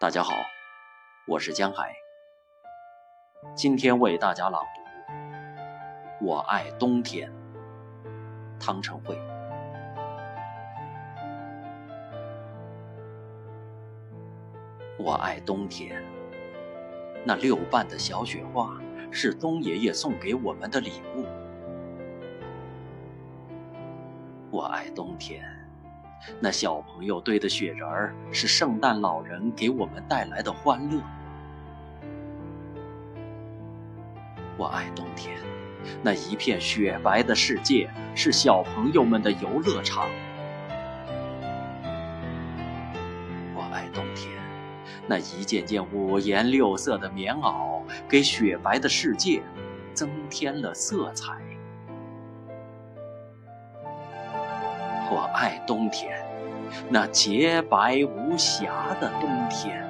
大家好，我是江海。今天为大家朗读《我爱冬天》，汤成慧。我爱冬天，那六瓣的小雪花是冬爷爷送给我们的礼物。我爱冬天。那小朋友堆的雪人儿是圣诞老人给我们带来的欢乐。我爱冬天，那一片雪白的世界是小朋友们的游乐场。我爱冬天，那一件件五颜六色的棉袄给雪白的世界增添了色彩。我爱冬天，那洁白无瑕的冬天。